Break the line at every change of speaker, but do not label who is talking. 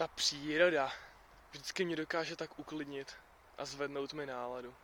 ta příroda vždycky mě dokáže tak uklidnit a zvednout mi náladu.